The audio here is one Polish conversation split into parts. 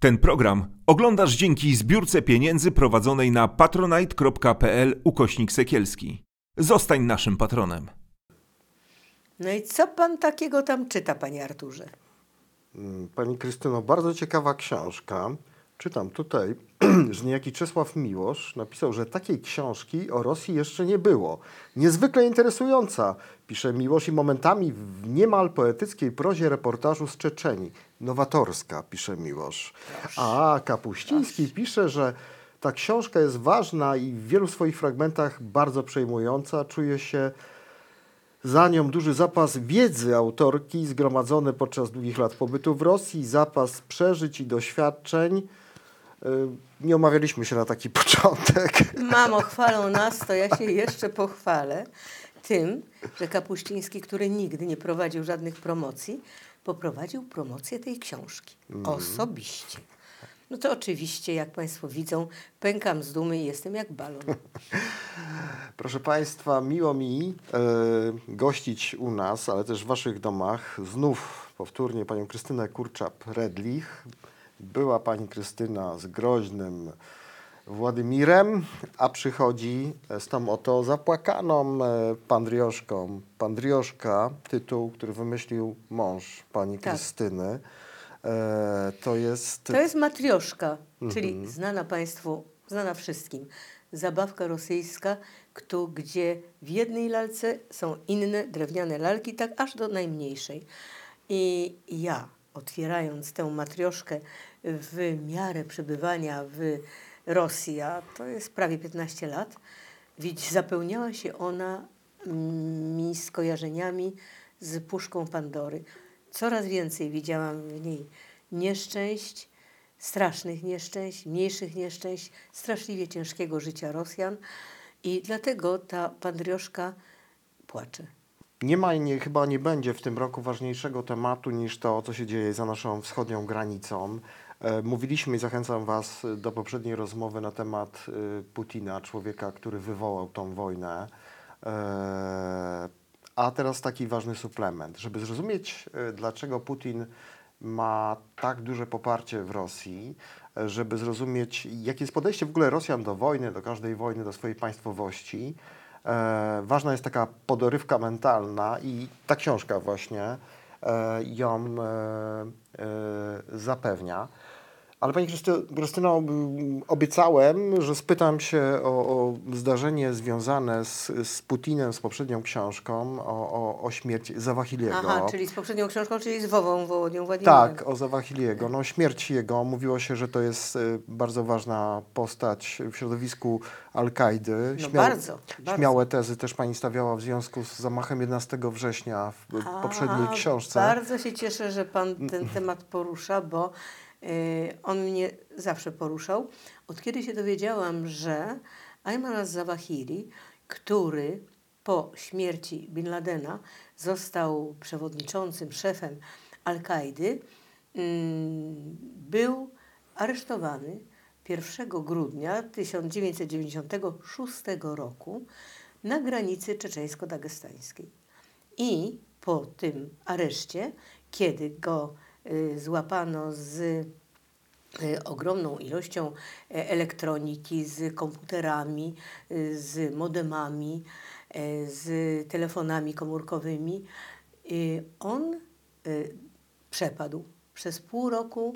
Ten program oglądasz dzięki zbiórce pieniędzy prowadzonej na patronite.pl ukośnik sekielski. Zostań naszym patronem. No i co pan takiego tam czyta, panie Arturze? Mm, Pani Krystyno, bardzo ciekawa książka. Czytam tutaj, że niejaki Czesław Miłosz napisał, że takiej książki o Rosji jeszcze nie było. Niezwykle interesująca, pisze Miłosz i momentami w niemal poetyckiej prozie reportażu z Czeczenii. Nowatorska, pisze Miłosz. A Kapuściński pisze, że ta książka jest ważna i w wielu swoich fragmentach bardzo przejmująca. Czuje się za nią duży zapas wiedzy autorki zgromadzony podczas długich lat pobytu w Rosji, zapas przeżyć i doświadczeń. Y, Nie omawialiśmy się na taki początek. Mamo, chwalą nas, to ja się jeszcze pochwalę tym, że Kapuściński, który nigdy nie prowadził żadnych promocji, poprowadził promocję tej książki. Osobiście. No to oczywiście, jak Państwo widzą, pękam z dumy i jestem jak balon. Proszę Państwa, miło mi e, gościć u nas, ale też w Waszych domach znów powtórnie panią Krystynę Kurczap-Redlich. Była Pani Krystyna z groźnym Władimirem, a przychodzi z tą oto zapłakaną e, Pandrioszką. Pandrioszka, tytuł, który wymyślił mąż Pani Tak. Krystyny. E, to jest... To jest matrioszka, czyli znana Państwu, znana wszystkim. Zabawka rosyjska, kto, gdzie w jednej lalce są inne drewniane lalki, tak aż do najmniejszej. I ja, otwierając tę matrioszkę w miarę przebywania w Rosji, a to jest prawie 15 lat, widz, zapełniała się ona mm, mi skojarzeniami z puszką Pandory. Coraz więcej widziałam w niej nieszczęść, strasznych nieszczęść, mniejszych nieszczęść, straszliwie ciężkiego życia Rosjan i dlatego ta Pandrioszka płacze. Nie ma i nie, chyba nie będzie w tym roku ważniejszego tematu niż to, co się dzieje za naszą wschodnią granicą. E, Mówiliśmy i zachęcam Was do poprzedniej rozmowy na temat y, Putina, człowieka, który wywołał tą wojnę. E, A teraz taki ważny suplement. Żeby zrozumieć, y, dlaczego Putin ma tak duże poparcie w Rosji, e, żeby zrozumieć, jakie jest podejście w ogóle Rosjan do wojny, do każdej wojny, do swojej państwowości, e, ważna jest taka podorywka mentalna i ta książka właśnie e, ją e, e, zapewnia. Ale Pani Krysty- Krystyno, obiecałem, że spytam się o, o zdarzenie związane z, z Putinem, z poprzednią książką, o, o, o śmierć Zawachiliego. Aha, czyli z poprzednią książką, czyli z Wową Wołodią Władimirem. Tak, o Zawachiliego. No, śmierć jego. Mówiło się, że to jest y, bardzo ważna postać w środowisku Al-Kaidy. No bardzo, bardzo. Śmiałe tezy też pani stawiała w związku z zamachem 11 września w A, poprzedniej książce. Bardzo się cieszę, że Pan ten temat porusza, bo on mnie zawsze poruszał. Od kiedy się dowiedziałam, że Ayman al-Zawahiri, który po śmierci Bin Ladena został przewodniczącym, szefem Al-Kaidy, mm, był aresztowany 1 grudnia 1996 roku na granicy czeczeńsko-dagestańskiej. I po tym areszcie, kiedy go y, złapano z y, ogromną ilością e, elektroniki, z komputerami, y, z modemami, e, z telefonami komórkowymi, y, on y, przepadł. Przez pół roku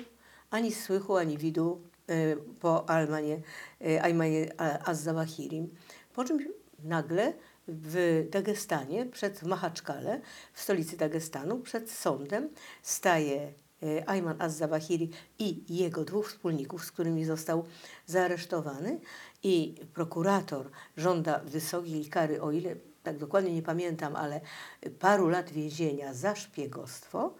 ani słychu, ani widu y, po Almanie, y, Aymanie Az-Zawahirim. Po czym nagle w Dagestanie, przed w Mahaczkale, w stolicy Dagestanu, przed sądem staje y, Ayman Az-Zawahiri i jego dwóch wspólników, z którymi został zaaresztowany. I prokurator żąda wysokiej kary, o ile tak dokładnie nie pamiętam, ale paru lat więzienia za szpiegostwo,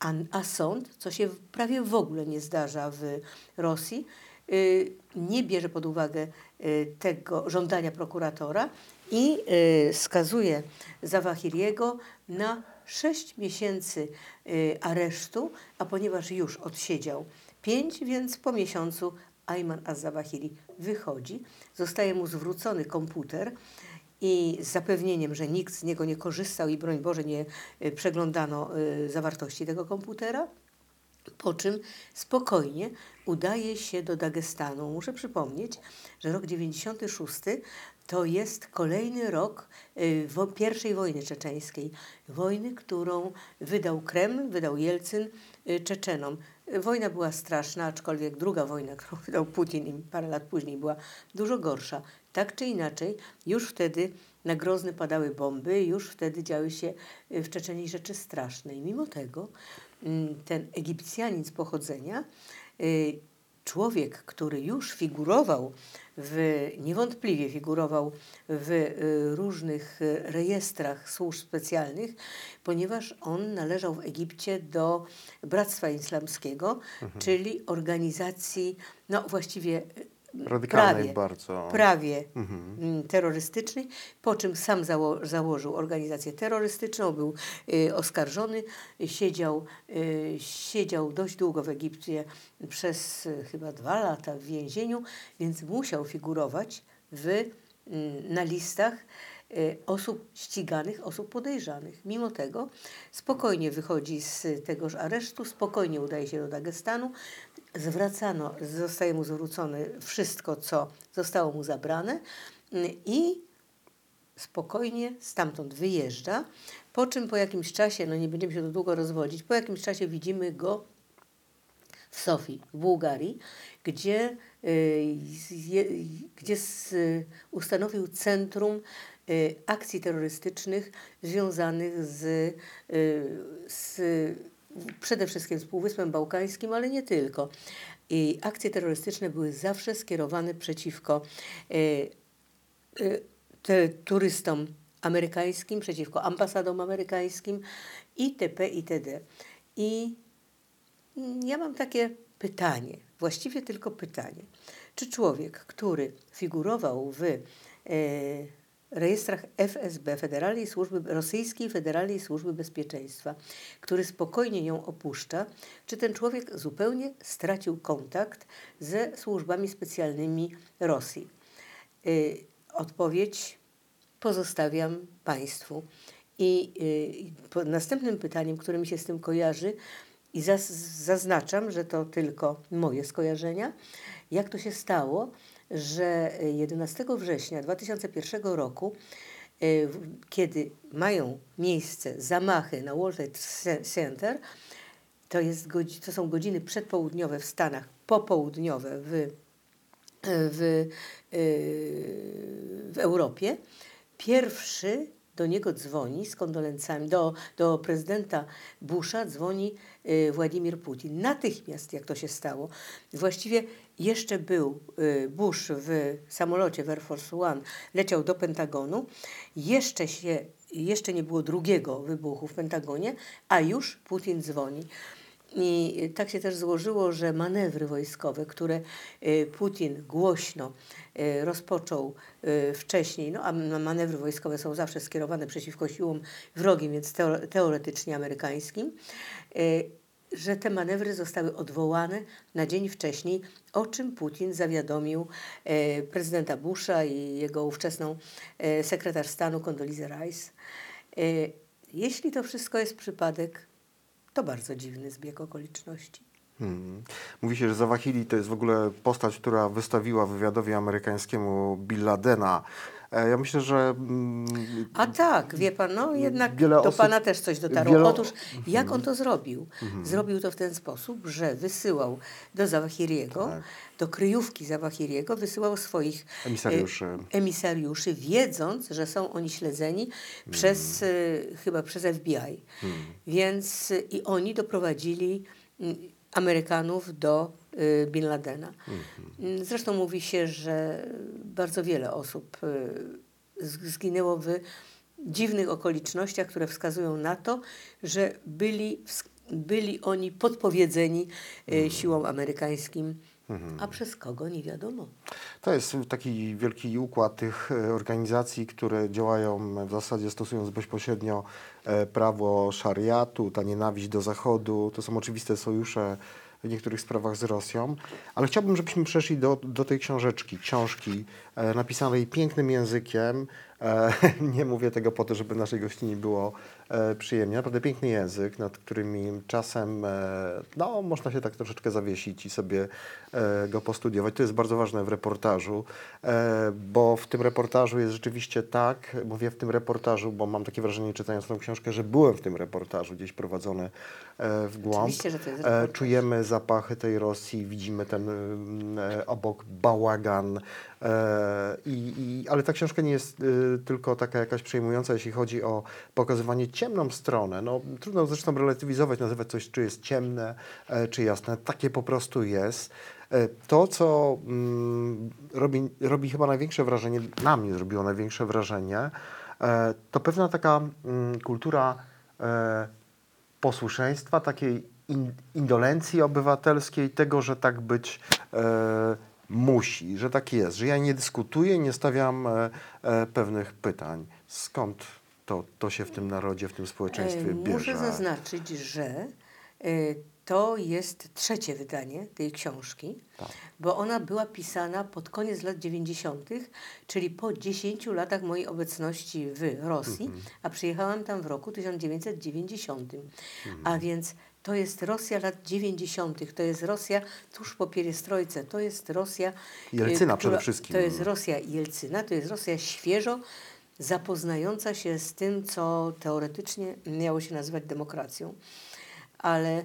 a, a sąd, co się prawie w ogóle nie zdarza w Rosji, y, nie bierze pod uwagę y, tego żądania prokuratora i y, skazuje Zawahiriego na 6 miesięcy y, aresztu, a ponieważ już odsiedział 5, więc po miesiącu Ayman Az-Zawahiri wychodzi, zostaje mu zwrócony komputer i z zapewnieniem, że nikt z niego nie korzystał i broń Boże nie y, przeglądano y, zawartości tego komputera. Po czym spokojnie udaje się do Dagestanu. Muszę przypomnieć, że rok 96 to jest kolejny rok y, pierwszej wojny czeczeńskiej. Wojny, którą wydał Kreml, wydał Jelcyn y, Czeczenom. Wojna była straszna, aczkolwiek druga wojna, którą wydał Putin i parę lat później była dużo gorsza. Tak czy inaczej, już wtedy na Grozny padały bomby, już wtedy działy się y, w Czeczeniu rzeczy straszne. I mimo tego mm, ten Egipcjanin z pochodzenia, człowiek, który już figurował w, niewątpliwie figurował w y, różnych y, rejestrach służb specjalnych, ponieważ on należał w Egipcie do Bractwa Islamskiego, czyli organizacji, no właściwie Radykalnej prawie, bardzo. prawie Mhm. mm, terrorystycznej, po czym sam zało założył organizację terrorystyczną, był y, oskarżony, siedział, y, siedział dość długo w Egipcie, przez y, chyba dwa lata w więzieniu, więc musiał figurować w, mm, na listach y, osób ściganych, osób podejrzanych. Mimo tego spokojnie wychodzi z tegoż aresztu, spokojnie udaje się do Dagestanu, zwracano, zostaje mu zwrócone wszystko, co zostało mu zabrane mm, i spokojnie stamtąd wyjeżdża, po czym po jakimś czasie, no nie będziemy się tu długo rozwodzić, po jakimś czasie widzimy go w Sofii, w Bułgarii, gdzie, y, gdzie s, ustanowił centrum y, akcji terrorystycznych związanych z, y, z przede wszystkim z Półwyspem Bałkańskim, ale nie tylko. I akcje terrorystyczne były zawsze skierowane przeciwko y, te, turystom amerykańskim, przeciwko ambasadom amerykańskim itp. itd. I ja mam takie pytanie, właściwie tylko pytanie. Czy człowiek, który figurował w e, rejestrach FSB, Federalnej Służby, Rosyjskiej Federalnej Służby Bezpieczeństwa, który spokojnie ją opuszcza, czy ten człowiek zupełnie stracił kontakt ze służbami specjalnymi Rosji? Y, odpowiedź pozostawiam Państwu. I y, następnym pytaniem, które mi się z tym kojarzy, i zaz, zaznaczam, że to tylko moje skojarzenia, jak to się stało, że 11 września 2001 roku, y, kiedy mają miejsce zamachy na World Trade Center, to, jest, to są godziny przedpołudniowe w Stanach, popołudniowe w, w, w Europie. Pierwszy do niego dzwoni z kondolencjami, do, do prezydenta Busha dzwoni y, Władimir Putin. Natychmiast, jak to się stało. Właściwie jeszcze był y, Bush w samolocie w Air Force One, leciał do Pentagonu. Jeszcze, się, jeszcze nie było drugiego wybuchu w Pentagonie, a już Putin dzwoni. I tak się też złożyło, że manewry wojskowe, które y, Putin głośno y, rozpoczął wcześniej, no a manewry wojskowe są zawsze skierowane przeciwko siłom wrogim, więc teo- teoretycznie amerykańskim, że te manewry zostały odwołane na dzień wcześniej, o czym Putin zawiadomił e, prezydenta Busha i jego ówczesną e, sekretarz stanu Condoleezza Rice. E, jeśli to wszystko jest przypadek, to bardzo dziwny zbieg okoliczności. Hmm. Mówi się, że Zawahiri to jest w ogóle postać, która wystawiła wywiadowi amerykańskiemu Bill Ladena. E, Ja myślę, że mm, A tak, wie pan, no jednak do osób- pana też coś dotarło. wiele- Otóż jak on to zrobił? Zrobił to w ten sposób, że wysyłał do Zawahiriego, Tak. do kryjówki Zawahiriego, wysyłał swoich Emisariuszy. e, emisariuszy, wiedząc, że są oni śledzeni przez, e, chyba przez FBI. Więc e, i oni doprowadzili mm, Amerykanów do Bin Ladena. Mm, Zresztą mówi się, że bardzo wiele osób z- zginęło w dziwnych okolicznościach, które wskazują na to, że byli, byli oni podpowiedzeni e, siłom amerykańskim, a przez kogo nie wiadomo. To jest taki wielki układ tych e, organizacji, które działają w zasadzie stosując bezpośrednio e, prawo szariatu, ta nienawiść do Zachodu. To są oczywiste sojusze w niektórych sprawach z Rosją. Ale chciałbym, żebyśmy przeszli do, do tej książeczki, książki napisanej pięknym językiem, E, nie mówię tego po to, żeby naszej gościni było e, przyjemnie. Naprawdę piękny język, nad którymi czasem e, no, można się tak troszeczkę zawiesić i sobie e, go postudiować. To jest bardzo ważne w reportażu, e, bo w tym reportażu jest rzeczywiście tak, mówię w tym reportażu, bo mam takie wrażenie czytając tą książkę, że byłem w tym reportażu gdzieś prowadzony e, w głąb. Oczywiście, że to jest E, reportaż. Czujemy zapachy tej Rosji, widzimy ten mm, e, obok bałagan. E, i, i, ale ta książka nie jest e, tylko taka jakaś przejmująca, jeśli chodzi o pokazywanie ciemną stronę. No, trudno zresztą relatywizować, nazywać coś, czy jest ciemne, e, czy jasne. Takie po prostu jest. E, To, co mm, robi, robi chyba największe wrażenie, na mnie zrobiło największe wrażenie, to pewna taka mm, kultura e, posłuszeństwa, takiej in, indolencji obywatelskiej, tego, że tak być e, musi, że tak jest, że ja nie dyskutuję, nie stawiam e, e, pewnych pytań. Skąd to, to się w tym narodzie, w tym społeczeństwie E, bierze? Muszę zaznaczyć, że to jest trzecie wydanie tej książki, Tak. bo ona była pisana pod koniec lat 90., czyli po 10 latach mojej obecności w Rosji, Mhm. a przyjechałam tam w roku 1990. Mhm. A więc to jest Rosja lat 90., to jest Rosja tuż po pierestrojce, to jest Rosja... e, Jelcyna przede wszystkim. To jest Rosja Jelcyna, to jest Rosja świeżo zapoznająca się z tym, co teoretycznie miało się nazywać demokracją. Ale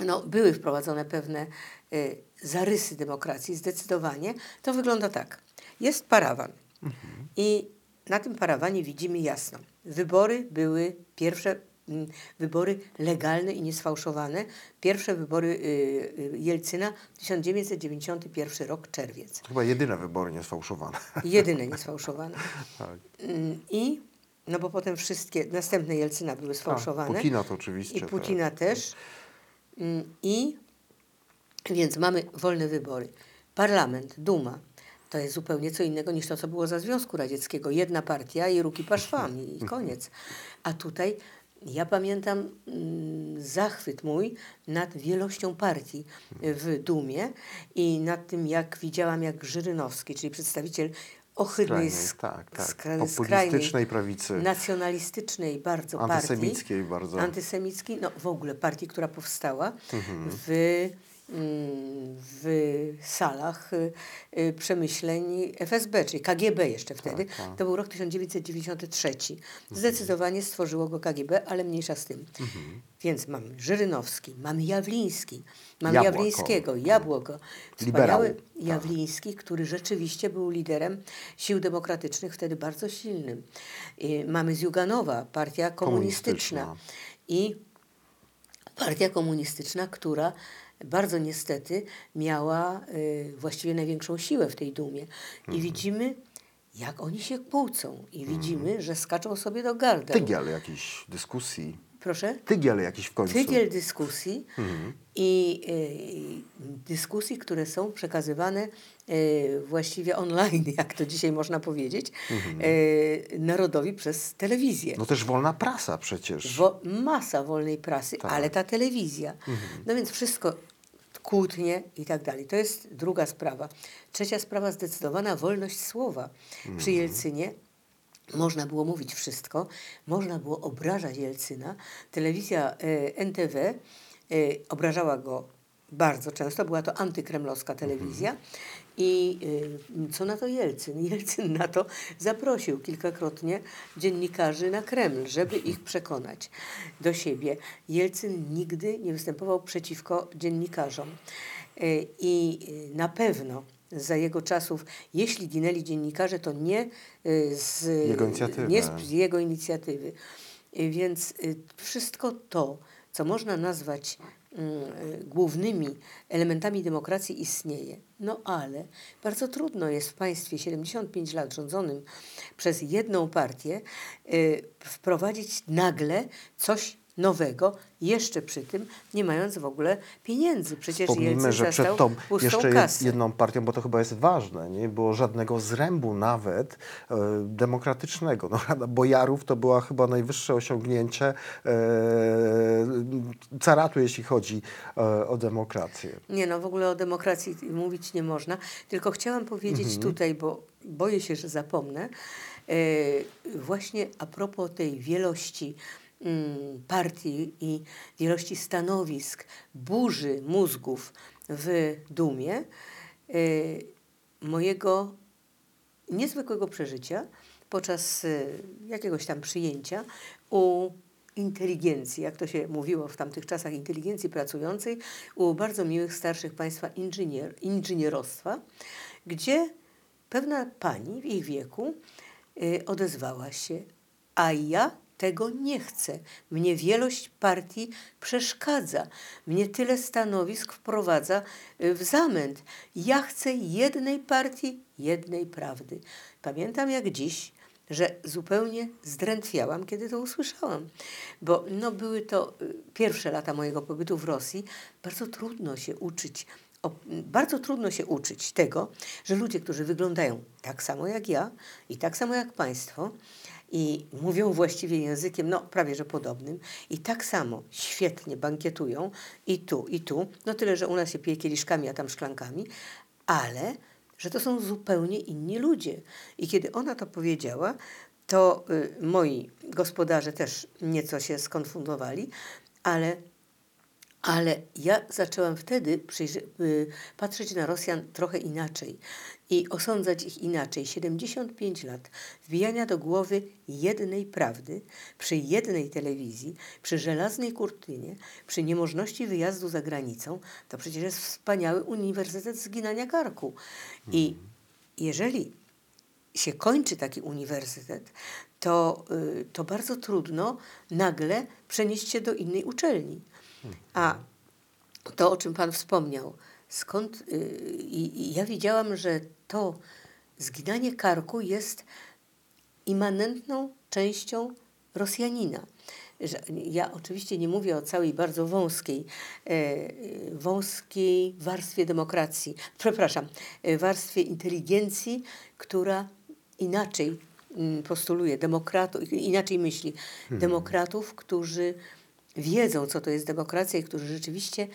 no, były wprowadzone pewne y, zarysy demokracji, zdecydowanie. To wygląda tak. Jest parawan i na tym parawanie widzimy jasno. Wybory były pierwsze wybory legalne i niesfałszowane. Pierwsze wybory y, y, Jelcyna 1991 rok, czerwiec. Chyba jedyne wybory niesfałszowane. Jedyne niesfałszowane. tak. Mm, I, no bo potem wszystkie, następne Jelcyna były sfałszowane. A, Putina to oczywiście. I Putina też. Mm, I więc mamy wolne wybory. Parlament, Duma, to jest zupełnie co innego niż to, co było za Związku Radzieckiego. Jedna partia i ruki paszwami i koniec. A tutaj ja pamiętam mm, zachwyt mój nad wielością partii w Dumie i nad tym, jak widziałam, jak Żyrynowski, czyli przedstawiciel ohydnej, Skrajnej, tak, tak. skra- Populistycznej prawicy. nacjonalistycznej bardzo partii. Antysemickiej bardzo. Antysemickiej, no w ogóle partii, która powstała Mhm. w, w salach y, y, przemyśleń FSB, czyli KGB jeszcze wtedy. Tak, tak. To był rok 1993. Zdecydowanie stworzyło go KGB, ale mniejsza z tym. Mhm. Więc mamy Żyrynowski, mamy Jawliński, mamy Jabłko. Jawlińskiego, Jabłoko. Wspaniały Liberał, tak. Jawliński, który rzeczywiście był liderem sił demokratycznych, wtedy bardzo silnym. I mamy Zjuganowa, partia komunistyczna. Komunistyczna. I partia komunistyczna, która bardzo niestety miała y, właściwie największą siłę w tej dumie. Mhm. I widzimy, jak oni się kłócą. I widzimy, że skaczą sobie do gardeł. Tygiel jakiejś dyskusji. Proszę? Tygiel jakiś w końcu. Tygiel dyskusji Mhm. i y, dyskusji, które są przekazywane właściwie online, jak to dzisiaj można powiedzieć, y, narodowi przez telewizję. No też wolna prasa przecież. Wo- masa wolnej prasy, Tak. ale ta telewizja. No więc wszystko kłótnie i tak dalej. To jest druga sprawa. Trzecia sprawa, zdecydowana wolność słowa. Przy Jelcynie można było mówić wszystko, można było obrażać Jelcyna. Telewizja e, NTW e, obrażała go bardzo często, była to antykremlowska telewizja. I y, co na to Jelcyn? Jelcyn na to zaprosił kilkakrotnie dziennikarzy na Kreml, żeby ich przekonać do siebie. Jelcyn nigdy nie występował przeciwko dziennikarzom. Y, I y, na pewno za jego czasów, jeśli ginęli dziennikarze, to nie z Jego inicjatywy. Nie z jego inicjatywy. Więc wszystko to, co można nazwać głównymi elementami demokracji istnieje. No ale bardzo trudno jest w państwie 75 lat rządzonym przez jedną partię y, wprowadzić nagle coś nowego, jeszcze przy tym nie mając w ogóle pieniędzy. Przecież Jelcyn Wspomnijmy, że przed tą jeszcze kasę. jedną partią, bo to chyba jest ważne, nie było żadnego zrębu nawet e, demokratycznego. No, Rada Bojarów to była chyba najwyższe osiągnięcie e, caratu, jeśli chodzi e, o demokrację. Nie no, w ogóle o demokracji mówić nie można. Tylko chciałam powiedzieć Mhm. tutaj, bo boję się, że zapomnę, E, właśnie a propos tej wielości partii i wielości stanowisk, burzy mózgów w Dumie, e, mojego niezwykłego przeżycia podczas e, jakiegoś tam przyjęcia u inteligencji, jak to się mówiło w tamtych czasach, inteligencji pracującej, u bardzo miłych starszych państwa inżynier, inżynierostwa, gdzie pewna pani w ich wieku y, odezwała się, a ja tego nie chcę. Mnie wielość partii przeszkadza. Mnie tyle stanowisk wprowadza y, w zamęt. Ja chcę jednej partii, jednej prawdy. Pamiętam jak dziś, że zupełnie zdrętwiałam, kiedy to usłyszałam. Bo no, były to y, pierwsze lata mojego pobytu w Rosji. Bardzo trudno się uczyć bardzo trudno się uczyć tego, że ludzie, którzy wyglądają tak samo jak ja i tak samo jak Państwo i mówią właściwie językiem, no prawie że podobnym. I tak samo świetnie bankietują. I tu, i tu, no tyle, że u nas się pije kieliszkami, a tam szklankami, ale że to są zupełnie inni ludzie. I kiedy ona to powiedziała, to y, moi gospodarze też nieco się skonfundowali, ale ale ja zaczęłam wtedy y, patrzeć na Rosjan trochę inaczej i osądzać ich inaczej. 75 lat wbijania do głowy jednej prawdy przy jednej telewizji, przy żelaznej kurtynie, przy niemożności wyjazdu za granicą, to przecież jest wspaniały uniwersytet zginania karku. I mhm. jeżeli się kończy taki uniwersytet, to, y, to bardzo trudno nagle przenieść się do innej uczelni. A to, o czym Pan wspomniał, skąd. Y, I, ja widziałam, że to zginanie karku jest immanentną częścią Rosjanina. Ja oczywiście nie mówię o całej bardzo wąskiej, e, wąskiej warstwie demokracji, przepraszam, e, warstwie inteligencji, która inaczej mm, postuluje demokratów, inaczej myśli. Hmm. Demokratów, którzy wiedzą, co to jest demokracja i którzy rzeczywiście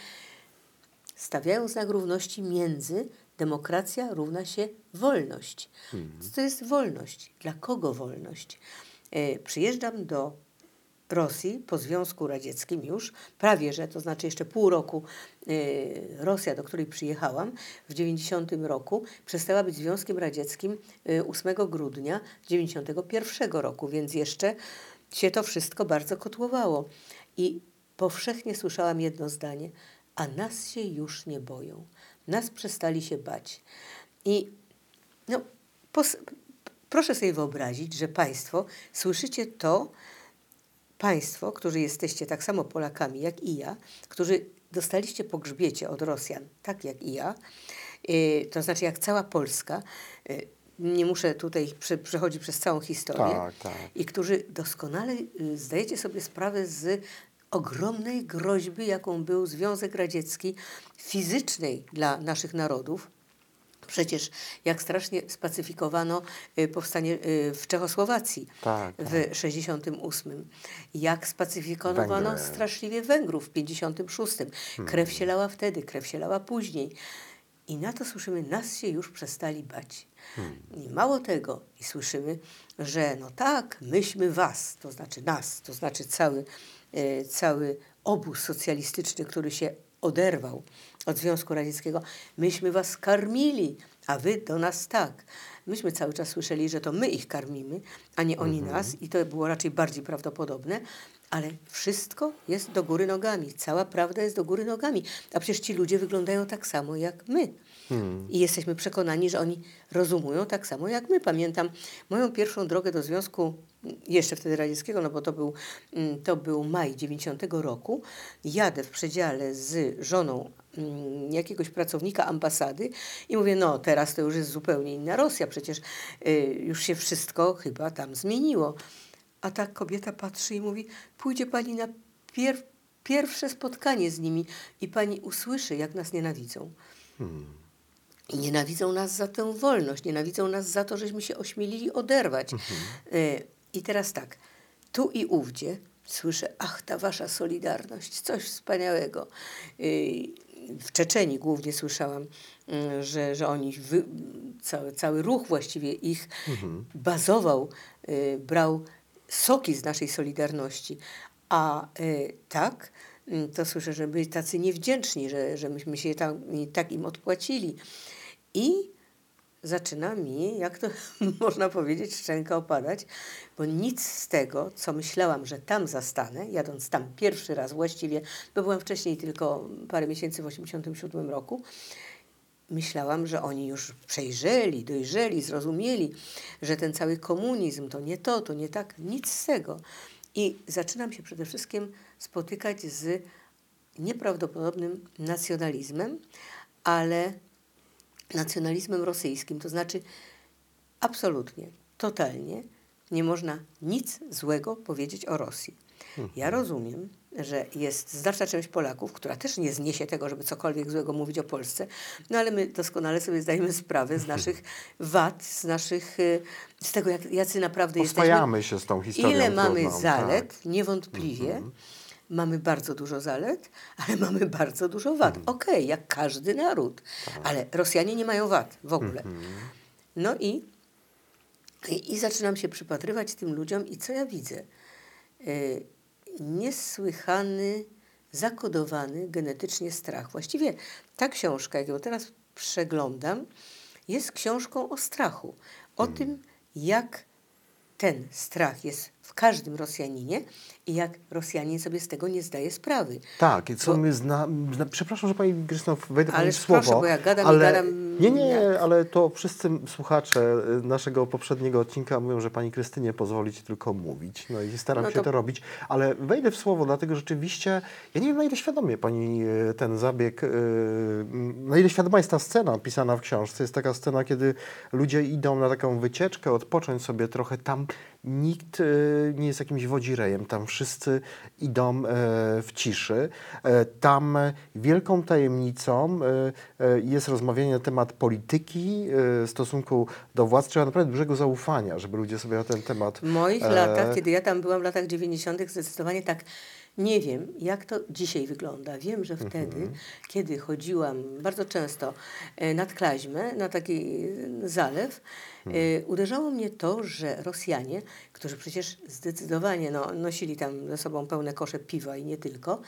stawiają znak równości między demokracja równa się wolność. Hmm. Co to jest wolność? Dla kogo wolność? E, przyjeżdżam do Rosji po Związku Radzieckim już, prawie że, to znaczy jeszcze pół roku e, Rosja, do której przyjechałam w 90 roku, przestała być Związkiem Radzieckim e, 8 grudnia 91 roku, więc jeszcze się to wszystko bardzo kotłowało. I powszechnie słyszałam jedno zdanie, a nas się już nie boją. Nas przestali się bać. I no, proszę sobie wyobrazić, że Państwo słyszycie to, Państwo, którzy jesteście tak samo Polakami jak i ja, którzy dostaliście po grzbiecie od Rosjan, tak jak i ja, yy, to znaczy jak cała Polska, yy, nie muszę tutaj prze, przechodzić przez całą historię, tak, tak. i którzy doskonale y, zdajecie sobie sprawę z ogromnej groźby, jaką był Związek Radziecki, fizycznej dla naszych narodów. Przecież jak strasznie spacyfikowano y, powstanie y, w Czechosłowacji tak, tak. w 68. Jak spacyfikowano Węgry. straszliwie Węgrów w 56. Hmm. Krew się lała wtedy, krew się lała później. I na to słyszymy, nas się już przestali bać. Hmm. I mało tego, i słyszymy, że no tak, myśmy was, to znaczy nas, to znaczy cały, cały obóz socjalistyczny, który się oderwał od Związku Radzieckiego, myśmy was karmili, a wy do nas tak. Myśmy cały czas słyszeli, że to my ich karmimy, a nie oni mhm. nas, i to było raczej bardziej prawdopodobne, ale wszystko jest do góry nogami, cała prawda jest do góry nogami, a przecież ci ludzie wyglądają tak samo jak my. Hmm. I jesteśmy przekonani, że oni rozumują tak samo jak my. Pamiętam moją pierwszą drogę do Związku, jeszcze wtedy radzieckiego, no bo to był, mm, to był maj 90 roku. Jadę w przedziale z żoną mm, jakiegoś pracownika ambasady i mówię, no teraz to już jest zupełnie inna Rosja, przecież y, już się wszystko chyba tam zmieniło. A ta kobieta patrzy i mówi, pójdzie pani na pier pierwsze spotkanie z nimi i pani usłyszy, jak nas nienawidzą. Hmm. I nienawidzą nas za tę wolność, nienawidzą nas za to, żeśmy się ośmielili oderwać. Mhm. I teraz tak, tu i ówdzie słyszę, ach, ta wasza solidarność, coś wspaniałego. Y, w Czeczeni głównie słyszałam, mm, że, że oni, wy, cały, cały ruch właściwie ich bazował, y, brał soki z naszej Solidarności. A tak, to słyszę, że byli tacy niewdzięczni, że, że myśmy się tam, tak im odpłacili. I zaczyna mi, jak to można powiedzieć, szczęka opadać, bo nic z tego, co myślałam, że tam zastanę, jadąc tam pierwszy raz właściwie, bo byłam wcześniej tylko parę miesięcy w 1987 roku, myślałam, że oni już przejrzeli, dojrzeli, zrozumieli, że ten cały komunizm to nie to, to nie tak, nic z tego. I zaczynam się przede wszystkim spotykać z nieprawdopodobnym nacjonalizmem, ale nacjonalizmem rosyjskim. To znaczy, absolutnie, totalnie nie można nic złego powiedzieć o Rosji. Ja rozumiem, że jest znaczna część Polaków, która też nie zniesie tego, żeby cokolwiek złego mówić o Polsce, no ale my doskonale sobie zdajemy sprawę z naszych wad, z naszych, y, z tego, jak, jacy naprawdę jesteśmy. Oswajamy się z tą historią. Ile mamy trudną, zalet, tak. niewątpliwie. Mamy bardzo dużo zalet, ale mamy bardzo dużo wad. Okej, jak każdy naród, ale Rosjanie nie mają wad w ogóle. No i, i, i zaczynam się przypatrywać tym ludziom i co ja widzę? Y, niesłychany, zakodowany genetycznie strach. Właściwie ta książka, jak ją teraz przeglądam, jest książką o strachu. O tym, jak ten strach jest w każdym Rosjaninie i jak Rosjanin sobie z tego nie zdaje sprawy. Tak, i co Bo- my zna, zna... Przepraszam, że Pani Krystynow wejdę Pani słowo. proszę, bo ja gadam i ale... gadam Nie, nie, jak- ale to wszyscy słuchacze y, naszego poprzedniego odcinka mówią, że Pani Krystynie pozwolić tylko mówić. No i staram No się to- to robić, ale wejdę w słowo, dlatego rzeczywiście, ja nie wiem na ile świadomie Pani y, ten zabieg, y, na ile świadoma jest ta scena pisana w książce. Jest taka scena, kiedy ludzie idą na taką wycieczkę, odpocząć sobie trochę tam. Nikt y, nie jest jakimś wodzirejem, tam wszyscy idą e, w ciszy. E, Tam e, wielką tajemnicą e, e, jest rozmawianie na temat polityki, e, stosunku do władz. Trzeba naprawdę dużego zaufania, żeby ludzie sobie na ten temat... W moich e, latach, kiedy ja tam byłam w latach 90., zdecydowanie tak. Nie wiem, jak to dzisiaj wygląda. Wiem, że wtedy, kiedy chodziłam bardzo często e, nad Klaźmę, na taki e, zalew, e, uderzało mnie to, że Rosjanie, którzy przecież zdecydowanie no, nosili tam ze sobą pełne kosze piwa i nie tylko,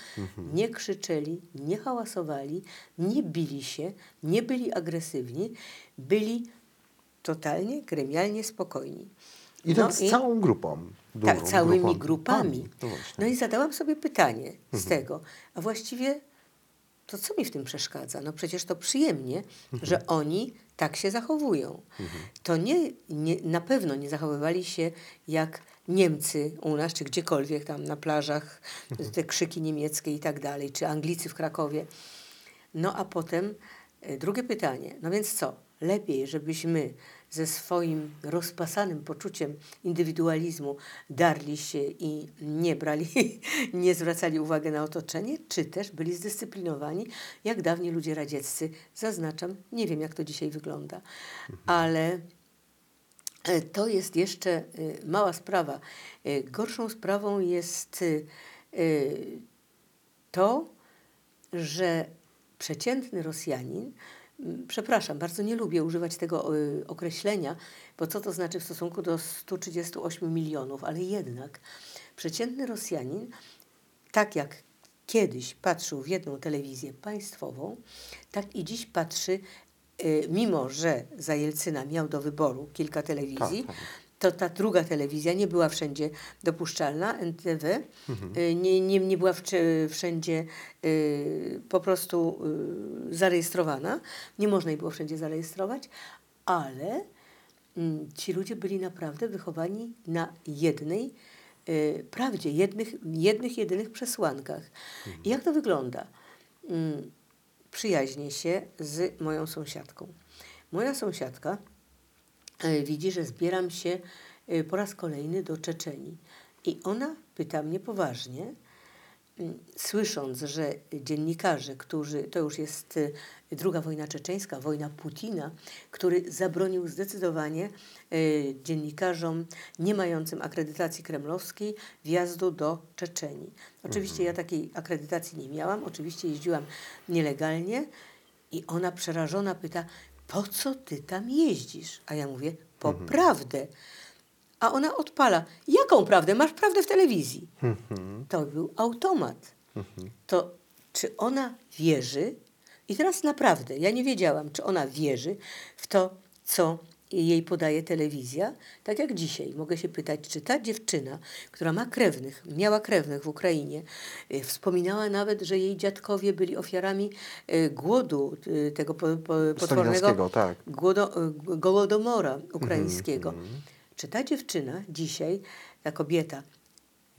nie krzyczeli, nie hałasowali, nie bili się, nie byli agresywni, byli totalnie, gremialnie spokojni. I tak No z i- całą grupą. Tak, dużą całymi grupą. grupami. No. No i zadałam sobie pytanie z tego, a właściwie to co mi w tym przeszkadza? No przecież to przyjemnie, że oni tak się zachowują. To nie, nie, na pewno nie zachowywali się jak Niemcy u nas, czy gdziekolwiek tam na plażach, te krzyki niemieckie i tak dalej, czy Anglicy w Krakowie. No a potem e, drugie pytanie. No więc co? Lepiej, żebyśmy ze swoim rozpasanym poczuciem indywidualizmu darli się i nie brali, nie zwracali uwagi na otoczenie, czy też byli zdyscyplinowani, jak dawniej ludzie radzieccy. Zaznaczam, nie wiem jak to dzisiaj wygląda, ale E, To jest jeszcze e, mała sprawa. E, Gorszą sprawą jest to, że przeciętny Rosjanin, przepraszam, bardzo nie lubię używać tego e, określenia, bo co to znaczy w stosunku do 138 milionów, ale jednak przeciętny Rosjanin, tak jak kiedyś patrzył w jedną telewizję państwową, tak i dziś patrzy, y, mimo że za Jelcyna miał do wyboru kilka telewizji, Tak, tak. To ta druga telewizja nie była wszędzie dopuszczalna, NTV, y, nie, nie, nie była wszędzie y, po prostu y, zarejestrowana, nie można jej było wszędzie zarejestrować, ale mm, ci ludzie byli naprawdę wychowani na jednej y, prawdzie, jednych, jednych, jedynych przesłankach. I jak to wygląda? Mm, Przyjaźnię się z moją sąsiadką. Moja sąsiadka widzi, że zbieram się e, po raz kolejny do Czeczenii. I ona pyta mnie poważnie, słysząc, że dziennikarze, którzy, to już jest y, druga wojna czeczeńska, wojna Putina, który zabronił zdecydowanie dziennikarzom nie mającym akredytacji kremlowskiej wjazdu do Czeczenii. Oczywiście ja takiej akredytacji nie miałam, oczywiście jeździłam nielegalnie i ona przerażona pyta, po co ty tam jeździsz? A ja mówię, po prawdę. A ona odpala. Jaką prawdę? Masz prawdę w telewizji. To był automat. To czy ona wierzy? I teraz naprawdę, ja nie wiedziałam, czy ona wierzy w to, co jej podaje telewizja. Tak jak dzisiaj mogę się pytać, czy ta dziewczyna, która ma krewnych, miała krewnych w Ukrainie, y, wspominała nawet, że jej dziadkowie byli ofiarami y, głodu, y, tego po, po, potwornego tak. głodo, y, gołodomora ukraińskiego. Czy ta dziewczyna dzisiaj, ta kobieta,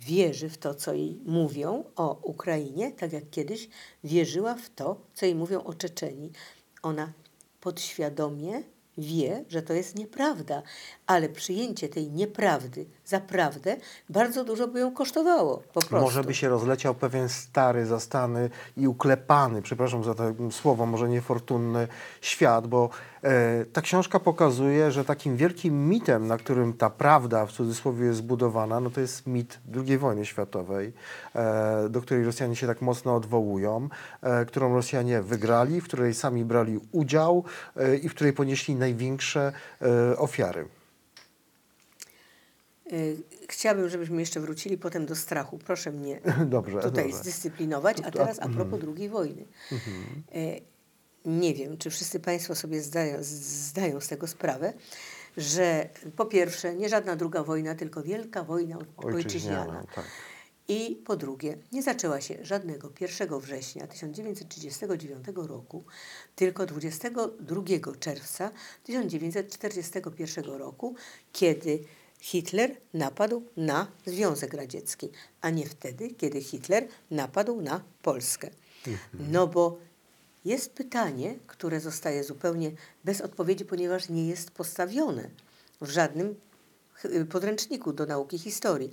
wierzy w to, co jej mówią o Ukrainie, tak jak kiedyś wierzyła w to, co jej mówią o Czeczenii? Ona podświadomie wie, że to jest nieprawda, ale przyjęcie tej nieprawdy za prawdę bardzo dużo by ją kosztowało. Po prostu. Może by się rozleciał pewien stary, zastany i uklepany, przepraszam za to słowo, może niefortunny świat, bo e, ta książka pokazuje, że takim wielkim mitem, na którym ta prawda w cudzysłowie jest zbudowana, no to jest mit II wojny światowej, e, do której Rosjanie się tak mocno odwołują, e, którą Rosjanie wygrali, w której sami brali udział e, i w której ponieśli największe e, ofiary. Y, Chciałabym, żebyśmy jeszcze wrócili potem do strachu. Proszę mnie Dobrze, tutaj dobrze. zdyscyplinować. A teraz a propos II wojny. Mhm. E, Nie wiem, czy wszyscy Państwo sobie zdają, z- zdają z tego sprawę, że po pierwsze nie żadna druga wojna, tylko wielka wojna ojczyźniana. Ojczyźniana, tak. I po drugie, nie zaczęła się żadnego 1 września 1939 roku, tylko 22 czerwca 1941 roku, kiedy Hitler napadł na Związek Radziecki, a nie wtedy, kiedy Hitler napadł na Polskę. No bo jest pytanie, które zostaje zupełnie bez odpowiedzi, ponieważ nie jest postawione w żadnym ch- podręczniku do nauki historii.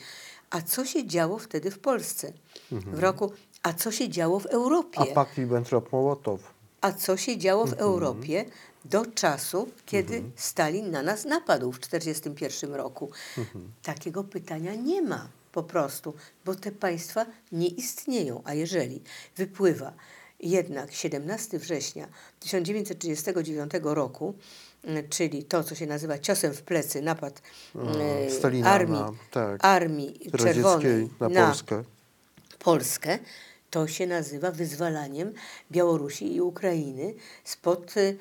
A co się działo wtedy w Polsce? W roku, a co się działo w Europie? A pakt Ribbentrop-Mołotow. A co się działo w Europie do czasu, kiedy Stalin na nas napadł w 1941 roku? Takiego pytania nie ma po prostu, bo te państwa nie istnieją. A jeżeli wypływa jednak 17 września 1939 roku, mm, czyli to, co się nazywa ciosem w plecy, napad e, Stalina armii, na- tak, armii czerwonej na Polskę. Polskę, to się nazywa wyzwalaniem Białorusi i Ukrainy spod y,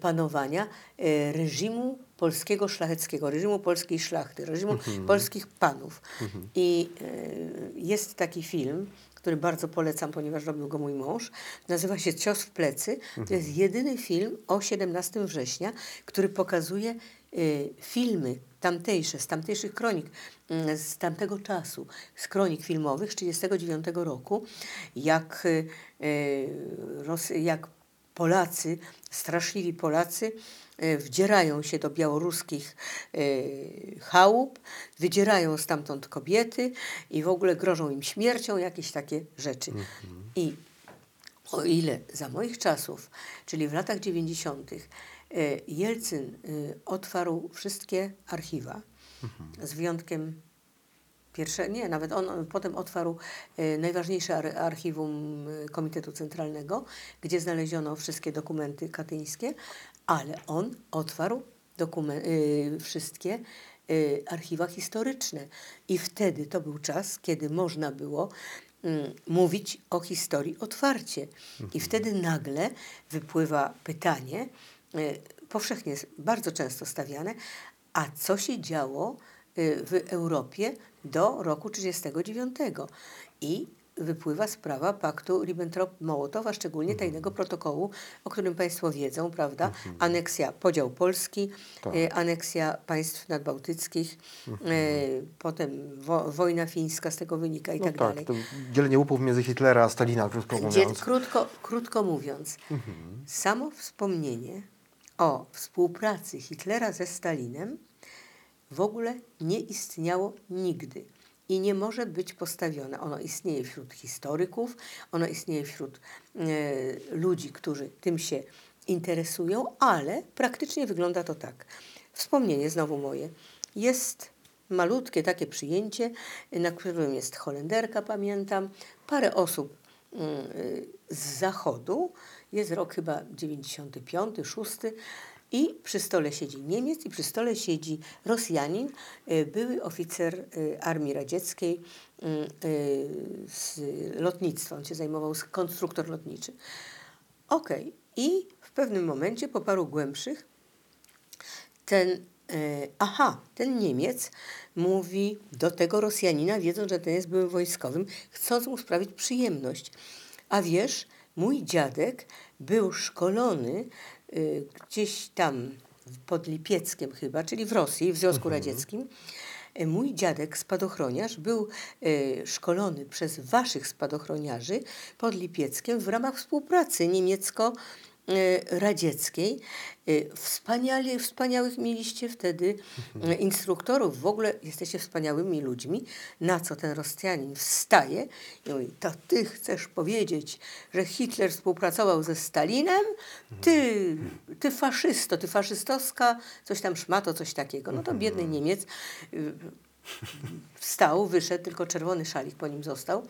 panowania y, reżimu polskiego szlacheckiego, reżimu polskiej szlachty, reżimu polskich panów. I y, jest taki film, który bardzo polecam, ponieważ robił go mój mąż. Nazywa się Cios w plecy. To jest jedyny film o 17 września, który pokazuje filmy tamtejsze, z tamtejszych kronik, mm, z tamtego czasu, z kronik filmowych z 1939 roku, jak, y, y, jak Polacy, straszliwi Polacy, y, wdzierają się do białoruskich chałup, wydzierają stamtąd kobiety i w ogóle grożą im śmiercią, jakieś takie rzeczy. I o ile za moich czasów, czyli w latach 90., e, Jelcyn e, otwarł wszystkie archiwa, z wyjątkiem pierwsze, nie, nawet on, on potem otwarł e, najważniejsze ar, archiwum e, Komitetu Centralnego, gdzie znaleziono wszystkie dokumenty katyńskie, ale on otwarł e, wszystkie e, archiwa historyczne. I wtedy to był czas, kiedy można było mm, mówić o historii otwarcie. I wtedy nagle wypływa pytanie, y, powszechnie jest bardzo często stawiane, a co się działo y, w Europie do roku 1939? I wypływa sprawa paktu Ribbentrop-Mołotow, a szczególnie tajnego protokołu, o którym Państwo wiedzą, prawda? Aneksja, podział Polski, Tak. y, aneksja państw nadbałtyckich, y, potem wo, wojna fińska z tego wynika i No tak, tak, dalej. to dzielenie łupów między Hitlera a Stalina, krótko mówiąc. krótko, krótko mówiąc, samo wspomnienie o współpracy Hitlera ze Stalinem w ogóle nie istniało nigdy. i nie może być postawione. Ono istnieje wśród historyków, ono istnieje wśród e, ludzi, którzy tym się interesują, ale praktycznie wygląda to tak. Wspomnienie znowu moje. Jest malutkie takie przyjęcie, na którym jest Holenderka, pamiętam, parę osób y, z zachodu, jest rok chyba 95, 6 i przy stole siedzi Niemiec i przy stole siedzi Rosjanin, y, były oficer y, Armii Radzieckiej y, y, z lotnictwa, on się zajmował, konstruktor lotniczy. Okej, i w pewnym momencie, po paru głębszych, ten, e, aha, ten Niemiec mówi do tego Rosjanina, wiedząc, że ten jest byłym wojskowym, chcąc mu sprawić przyjemność. A wiesz, mój dziadek był szkolony y, gdzieś tam pod Lipieckiem chyba, czyli w Rosji, w Związku Radzieckim. E, Mój dziadek, spadochroniarz, był e, szkolony przez waszych spadochroniarzy pod Lipieckiem w ramach współpracy niemiecko-radzieckiej. E, Wspaniale, wspaniałych mieliście wtedy e, instruktorów, w ogóle jesteście wspaniałymi ludźmi, na co ten Rosjanin wstaje i mówi, to ty chcesz powiedzieć, że Hitler współpracował ze Stalinem? Ty, ty faszysto, ty faszystowska, coś tam szmato, coś takiego. No to biedny Niemiec y, wstał, wyszedł, tylko czerwony szalik po nim został.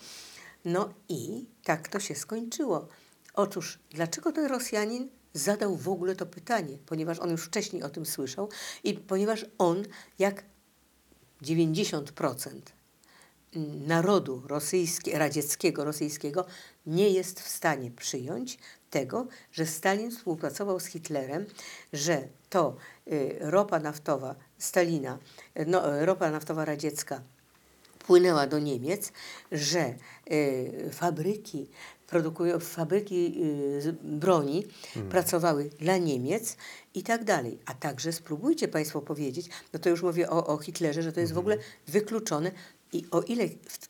No i tak to się skończyło. Otóż, dlaczego ten Rosjanin zadał w ogóle to pytanie? Ponieważ on już wcześniej o tym słyszał i ponieważ on, jak 90% narodu rosyjskiego, radzieckiego, rosyjskiego nie jest w stanie przyjąć tego, że Stalin współpracował z Hitlerem, że to y, ropa naftowa Stalina, y, no, y, ropa naftowa radziecka płynęła do Niemiec, że y, fabryki produkują fabryki y, broni pracowały dla Niemiec i tak dalej. A także spróbujcie Państwo powiedzieć, no to już mówię o, o Hitlerze, że to jest w ogóle wykluczone i o ile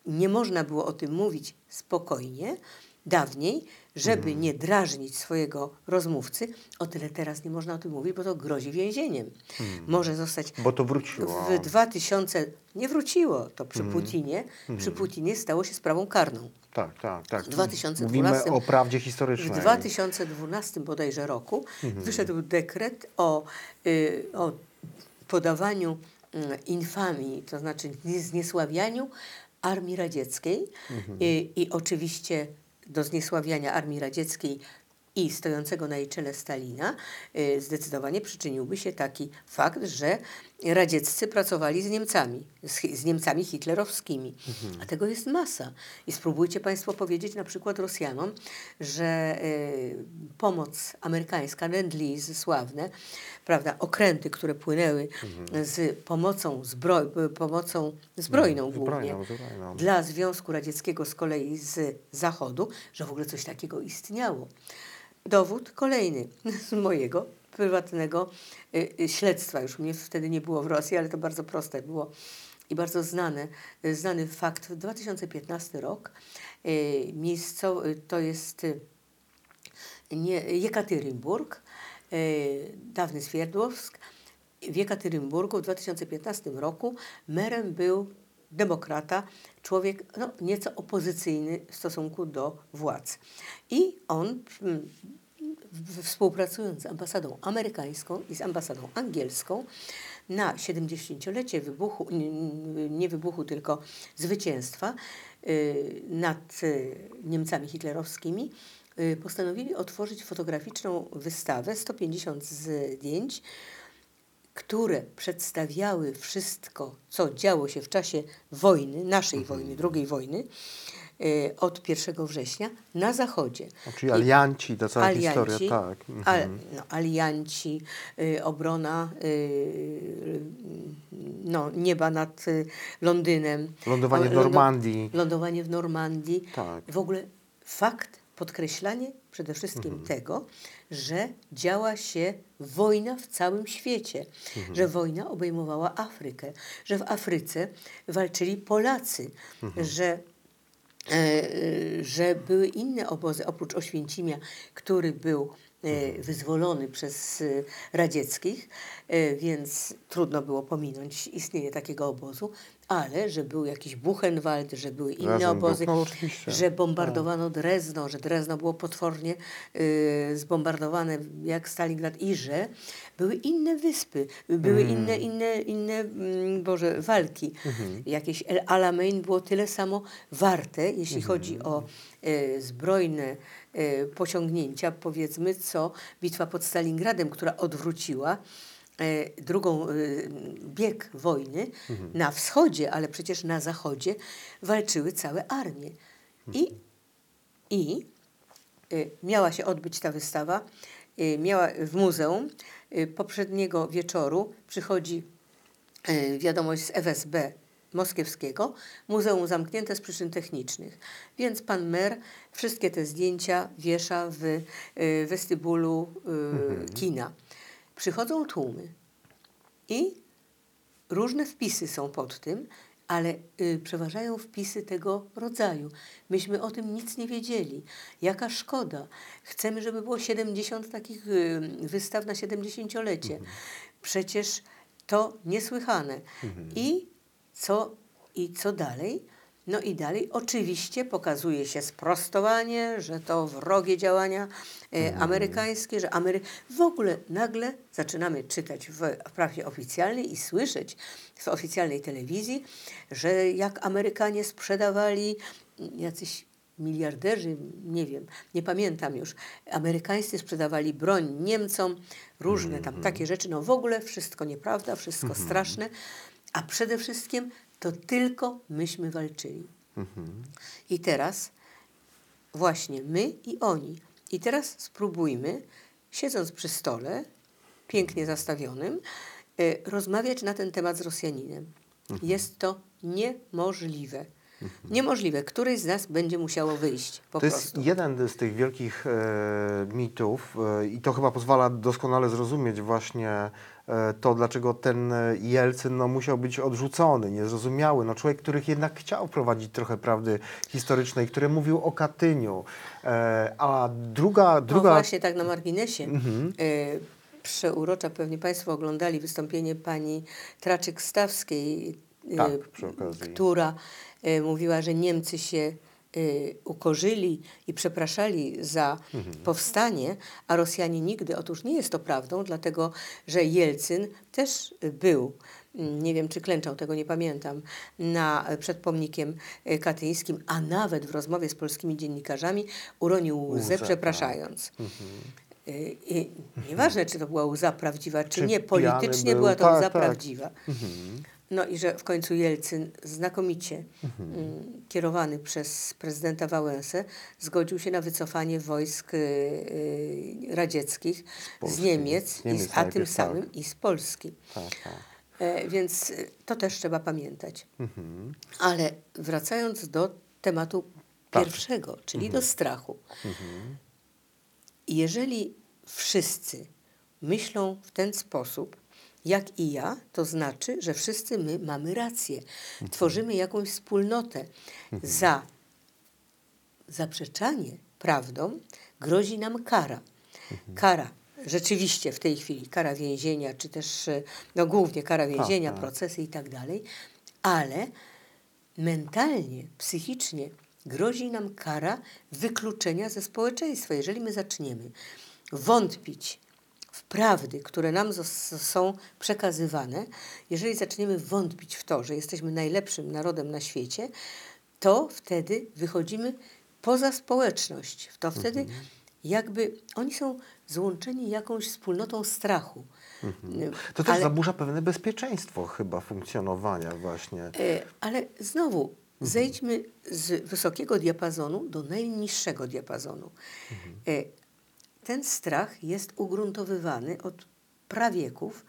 nie można było o tym mówić spokojnie dawniej, żeby nie drażnić swojego rozmówcy, o tyle teraz nie można o tym mówić, bo to grozi więzieniem. Może zostać Bo to wróciło. w 2000 nie wróciło to przy Putinie. Przy Putinie stało się sprawą karną. Tak, tak, tak. W 2012 Mówimy o prawdzie W historycznej. 2012 bodajże roku wyszedł dekret o, y, o podawaniu y, infamii, to znaczy nie- zniesławianiu Armii Radzieckiej I, i oczywiście do zniesławiania Armii Radzieckiej i stojącego na jej czele Stalina y, zdecydowanie przyczyniłby się taki fakt, że radzieccy pracowali z Niemcami, z, z Niemcami hitlerowskimi. A tego jest masa. I spróbujcie Państwo powiedzieć na przykład Rosjanom, że y, pomoc amerykańska, Lend-Lease sławne, prawda, okręty, które płynęły z pomocą, pomocą zbrojną głównie, Zbrojną, zbrojną. dla Związku Radzieckiego z kolei z Zachodu, że w ogóle coś takiego istniało. Dowód kolejny z mojego prywatnego y, y, śledztwa. Już mnie wtedy nie było w Rosji, ale to bardzo proste było i bardzo znane, y, znany fakt. W 2015 rok miejscowy, to jest nie, Jekaterynburg, dawny Swierdłowsk. W Jekaterynburgu w 2015 roku merem był demokrata, człowiek no, nieco opozycyjny w stosunku do władz. I on mm, współpracując z ambasadą amerykańską i z ambasadą angielską na 70-lecie wybuchu, nie, wybuchu, tylko zwycięstwa y, nad y, Niemcami hitlerowskimi, y, postanowili otworzyć fotograficzną wystawę 150 zdjęć, które przedstawiały wszystko, co działo się w czasie wojny, naszej wojny, drugiej wojny, od 1 września na Zachodzie. Czyli alianci, ta cała Alianci, historia, tak. al, Mhm. no, alianci, y, obrona y, no, nieba nad y, Londynem. Lądowanie w O, Normandii. Lądowanie w Normandii. Tak. W ogóle fakt, podkreślanie przede wszystkim Mhm. tego, że działa się wojna w całym świecie, Mhm. że wojna obejmowała Afrykę, że w Afryce walczyli Polacy, Mhm. że że były inne obozy oprócz Oświęcimia, który był e, wyzwolony przez e, radzieckich, e, więc trudno było pominąć istnienie takiego obozu, ale że był jakiś Buchenwald, że były inne obozy, no oczywiście. że bombardowano Drezno, że Drezno było potwornie y, zbombardowane jak Stalingrad i że były inne wyspy, były Mhm. inne, inne, inne mm, Boże, walki. Jakieś El Alamein było tyle samo warte, jeśli Mhm. chodzi o y, zbrojne y, pociągnięcia, powiedzmy, co bitwa pod Stalingradem, która odwróciła drugą y, bieg wojny na wschodzie, ale przecież na zachodzie walczyły całe armie. I, i y, miała się odbyć ta wystawa, miała w muzeum. Poprzedniego wieczoru przychodzi wiadomość z FSB moskiewskiego, muzeum zamknięte z przyczyn technicznych. Więc pan mer wszystkie te zdjęcia wiesza w westybulu y, kina. Przychodzą tłumy i różne wpisy są pod tym, ale y, przeważają wpisy tego rodzaju. Myśmy o tym nic nie wiedzieli. Jaka szkoda. Chcemy, żeby było 70 takich y, wystaw na 70-lecie. Przecież to niesłychane. I, co, I co dalej? No i dalej oczywiście pokazuje się sprostowanie, że to wrogie działania e, amerykańskie, że Amery... w ogóle nagle zaczynamy czytać w, w prawie oficjalnej i słyszeć w oficjalnej telewizji, że jak Amerykanie sprzedawali mm, jacyś miliarderzy, nie wiem, nie pamiętam już, amerykańscy sprzedawali broń Niemcom, różne tam takie rzeczy, no w ogóle wszystko nieprawda, wszystko straszne, a przede wszystkim to tylko myśmy walczyli. I teraz właśnie my i oni. I teraz spróbujmy, siedząc przy stole, pięknie zastawionym, y, rozmawiać na ten temat z Rosjaninem. Jest to niemożliwe. Niemożliwe. Któryś z nas będzie musiało wyjść po to prostu. jest jeden z tych wielkich e, mitów e, i to chyba pozwala doskonale zrozumieć właśnie e, to, dlaczego ten e, Jelcyn no, musiał być odrzucony, niezrozumiały. No, człowiek, który jednak chciał prowadzić trochę prawdy historycznej, który mówił o Katyniu. E, a druga... No druga właśnie tak na marginesie. Y, przeurocza, pewnie Państwo oglądali wystąpienie pani Traczyk-Stawskiej, Tak, przy okazji. która y, mówiła, że Niemcy się y, ukorzyli i przepraszali za Mhm. powstanie, a Rosjanie nigdy. Otóż nie jest to prawdą, dlatego że Jelcyn też był, mm, nie wiem czy klęczał, tego nie pamiętam, na, przed pomnikiem y, katyńskim, a nawet w rozmowie z polskimi dziennikarzami uronił łzę, tak. przepraszając. Y, I nieważne, czy to była łza prawdziwa, czy, Czy nie, politycznie był, była to tak, łza tak. prawdziwa. No i że w końcu Jelcyn, znakomicie mm, kierowany przez prezydenta Wałęsę, zgodził się na wycofanie wojsk y, y, radzieckich z, Polski, Niemiec, z i Niemiec z, a tym tak. samym i z Polski. Tak, tak. E, więc to też trzeba pamiętać. Mhm. Ale wracając do tematu Tak. pierwszego, czyli do strachu. Jeżeli wszyscy myślą w ten sposób, jak i ja, to znaczy, że wszyscy my mamy rację. Tworzymy jakąś wspólnotę. Za zaprzeczanie prawdom grozi nam kara. Kara rzeczywiście w tej chwili, kara więzienia, czy też no głównie kara więzienia, tak. procesy i tak dalej, ale mentalnie, psychicznie grozi nam kara wykluczenia ze społeczeństwa. Jeżeli my zaczniemy wątpić prawdy, które nam są przekazywane, jeżeli zaczniemy wątpić w to, że jesteśmy najlepszym narodem na świecie, to wtedy wychodzimy poza społeczność. To wtedy jakby oni są złączeni jakąś wspólnotą strachu. To też Ale- zaburza pewne bezpieczeństwo chyba funkcjonowania właśnie. E, Ale znowu, zejdźmy z wysokiego diapazonu do najniższego diapazonu. Ten strach jest ugruntowywany od prawieków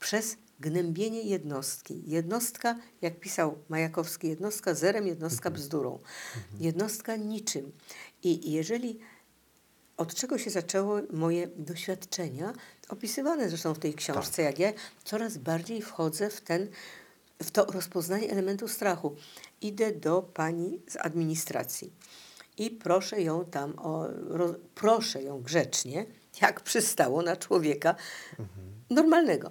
przez gnębienie jednostki. Jednostka, jak pisał Majakowski, jednostka zerem, jednostka bzdurą. Jednostka niczym. I jeżeli od czego się zaczęło moje doświadczenia, opisywane zresztą w tej książce, jak ja coraz bardziej wchodzę w, ten, w to rozpoznanie elementu strachu. Idę do pani z administracji i proszę ją tam, o, ro, proszę ją grzecznie, jak przystało na człowieka normalnego,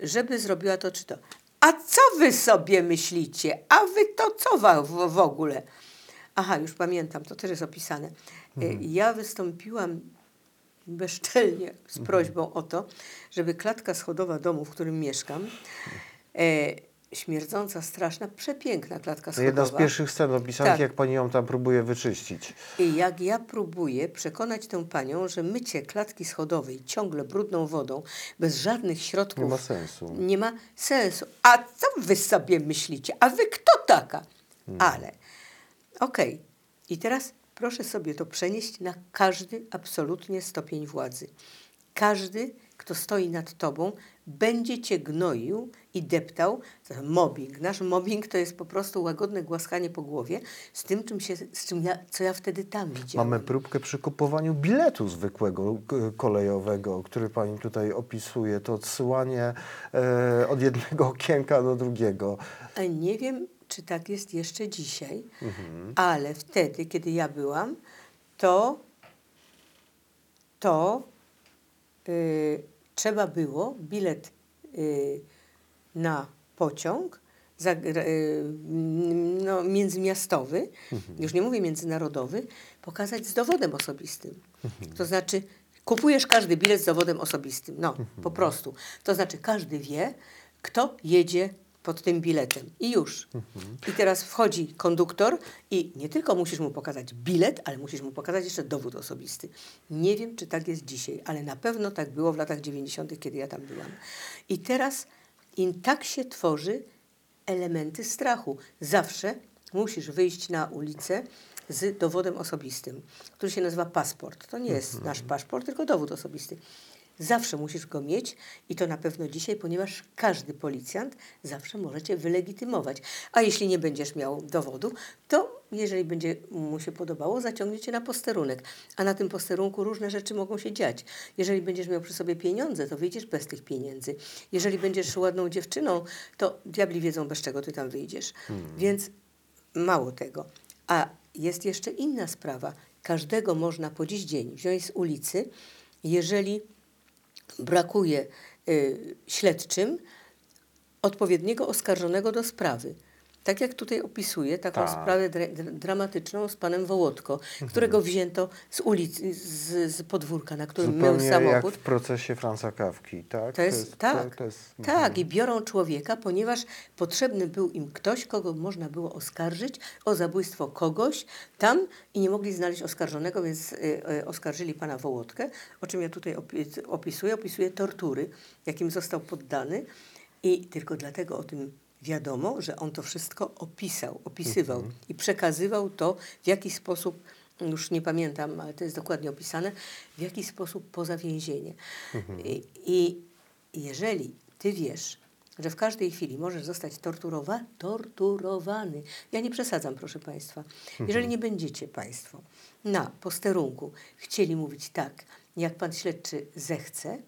żeby zrobiła to czy to. A co wy sobie myślicie? A wy to co w, w ogóle? Aha, już pamiętam, to też jest opisane. E, Ja wystąpiłam bezczelnie z prośbą o to, żeby klatka schodowa domu, w którym mieszkam, e, śmierdząca, straszna, przepiękna klatka To schodowa. jedna z pierwszych scen opisanych, Tak. jak pani ją tam próbuje wyczyścić. I jak ja próbuję przekonać tę panią, że mycie klatki schodowej ciągle brudną wodą, bez żadnych środków. Nie ma sensu. Nie ma sensu. A co wy sobie myślicie? A wy kto taka? Ale, okej. I teraz proszę sobie to przenieść na każdy absolutnie stopień władzy. Każdy, kto stoi nad tobą, będzie cię gnoił i deptał. To mobbing. Nasz mobbing to jest po prostu łagodne głaskanie po głowie z tym, czym się, z czym ja, co ja wtedy tam widziałam. Mamy próbkę przy kupowaniu biletu zwykłego kolejowego, który pani tutaj opisuje. To odsyłanie e, od jednego okienka do drugiego. A Nie wiem, czy tak jest jeszcze dzisiaj, Mhm. ale wtedy, kiedy ja byłam, to, to y, trzeba było bilet y, na pociąg za, y, no, międzymiastowy, Mhm. już nie mówię międzynarodowy, pokazać z dowodem osobistym. Mhm. To znaczy, kupujesz każdy bilet z dowodem osobistym. No, Mhm. po prostu. To znaczy, każdy wie, kto jedzie pod tym biletem. I już. Mhm. I teraz wchodzi konduktor i nie tylko musisz mu pokazać bilet, ale musisz mu pokazać jeszcze dowód osobisty. Nie wiem, czy tak jest dzisiaj, ale na pewno tak było w latach 90., kiedy ja tam byłam. I teraz im tak się tworzy elementy strachu. Zawsze musisz wyjść na ulicę z dowodem osobistym, który się nazywa paszport. To nie jest nasz paszport, tylko dowód osobisty. Zawsze musisz go mieć i to na pewno dzisiaj, ponieważ każdy policjant zawsze może cię wylegitymować. A jeśli nie będziesz miał dowodu, to jeżeli będzie mu się podobało, zaciągnie cię na posterunek. A na tym posterunku różne rzeczy mogą się dziać. Jeżeli będziesz miał przy sobie pieniądze, to wyjdziesz bez tych pieniędzy. Jeżeli będziesz ładną dziewczyną, to diabli wiedzą, bez czego ty tam wyjdziesz. Więc mało tego. A jest jeszcze inna sprawa. Każdego można po dziś dzień wziąć z ulicy, jeżeli brakuje y, śledczym odpowiedniego oskarżonego do sprawy. Tak jak tutaj opisuję taką Tak. sprawę dra dra- dramatyczną z panem Wołodko, którego wzięto z ulicy, z, z podwórka, na którym Zupełnie jak samochód. w procesie Franza Kawki, tak? To jest, tak, To, to jest, tak. I biorą człowieka, ponieważ potrzebny był im ktoś, kogo można było oskarżyć o zabójstwo kogoś tam i nie mogli znaleźć oskarżonego, więc y, y, oskarżyli pana Wołodkę, o czym ja tutaj opi- opisuję. Opisuję tortury, jakim został poddany i tylko dlatego o tym wiadomo, że on to wszystko opisał, opisywał i przekazywał to w jakiś sposób, już nie pamiętam, ale to jest dokładnie opisane, w jaki sposób poza więzienie. I, I jeżeli ty wiesz, że w każdej chwili możesz zostać torturowa, torturowany. Ja nie przesadzam, proszę Państwa. Jeżeli nie będziecie Państwo na posterunku chcieli mówić tak, jak Pan Śledczy zechce,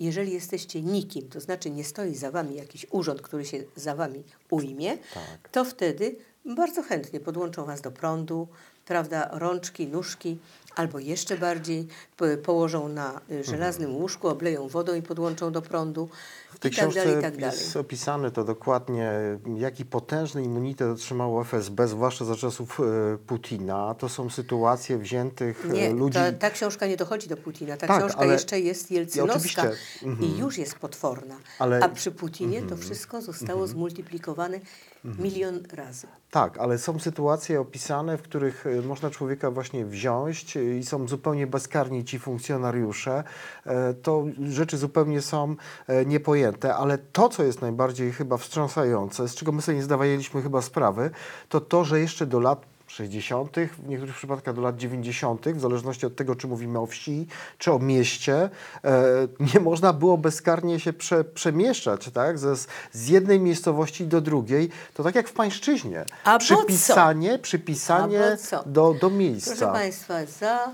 jeżeli jesteście nikim, to znaczy nie stoi za Wami jakiś urząd, który się za Wami ujmie, Tak. to wtedy bardzo chętnie podłączą Was do prądu, prawda, rączki, nóżki, albo jeszcze bardziej po, położą na y, żelaznym łóżku, obleją wodą i podłączą do prądu W tej i tak książce dalej, i tak dalej. jest opisane to dokładnie, jaki potężny immunitet otrzymało FSB, zwłaszcza za czasów e, Putina. To są sytuacje wziętych e, Nie, ludzi... ta, ta książka nie dochodzi do Putina. Ta Tak, książka ale- jeszcze jest jelcynowska oczywiście, i już jest potworna. Ale- Mhm. A przy Putinie to wszystko zostało zmultiplikowane milion razy. Tak, ale są sytuacje opisane, w których można człowieka właśnie wziąć i są zupełnie bezkarni ci funkcjonariusze. E, To rzeczy zupełnie są e, niepojęte, ale to, co jest najbardziej chyba wstrząsające, z czego my sobie nie zdawaliśmy chyba sprawy, to to, że jeszcze do lat 60., w niektórych przypadkach do lat 90., w zależności od tego, czy mówimy o wsi, czy o mieście, e, nie można było bezkarnie się prze, przemieszczać, tak? Ze, z jednej miejscowości do drugiej. To tak jak w pańszczyźnie. A przypisanie, przypisanie do, do miejsca. Proszę Państwa, za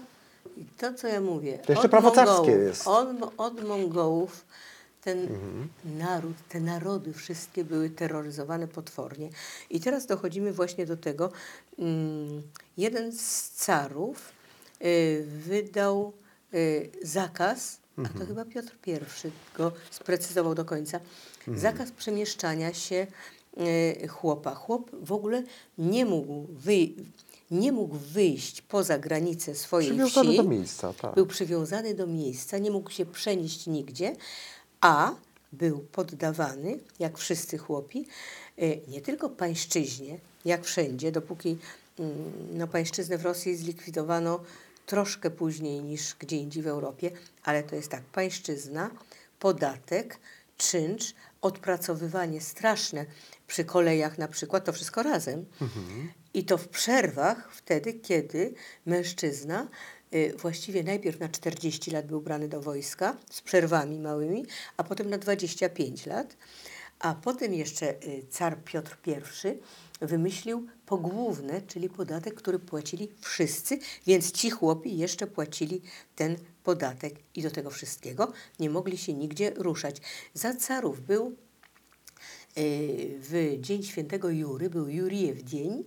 i to, co ja mówię. To jeszcze prawo Mongołów- jest. Od, od Mongołów ten Mhm. naród, te narody wszystkie były terroryzowane potwornie. I teraz dochodzimy właśnie do tego. Mm, jeden z carów y, wydał y, zakaz a to chyba Piotr I go sprecyzował do końca, zakaz przemieszczania się e, chłopa. Chłop w ogóle nie mógł, wy, nie mógł wyjść poza granice swojej Przywiązany wsi. do miejsca, tak. Był przywiązany do miejsca, nie mógł się przenieść nigdzie, a był poddawany, jak wszyscy chłopi, e, nie tylko pańszczyźnie, jak wszędzie, dopóki mm, no, pańszczyznę w Rosji zlikwidowano troszkę później niż gdzie indziej w Europie, ale to jest tak, pańszczyzna, podatek, czynsz, odpracowywanie straszne przy kolejach na przykład, to wszystko razem. I to w przerwach wtedy, kiedy mężczyzna y, właściwie najpierw na 40 lat był brany do wojska z przerwami małymi, a potem na 25 lat. A potem jeszcze y, car Piotr I wymyślił pogłówne, czyli podatek, który płacili wszyscy, więc ci chłopi jeszcze płacili ten podatek i do tego wszystkiego nie mogli się nigdzie ruszać. Za carów był y, w Dzień Świętego Jury, był Jurijew dzień,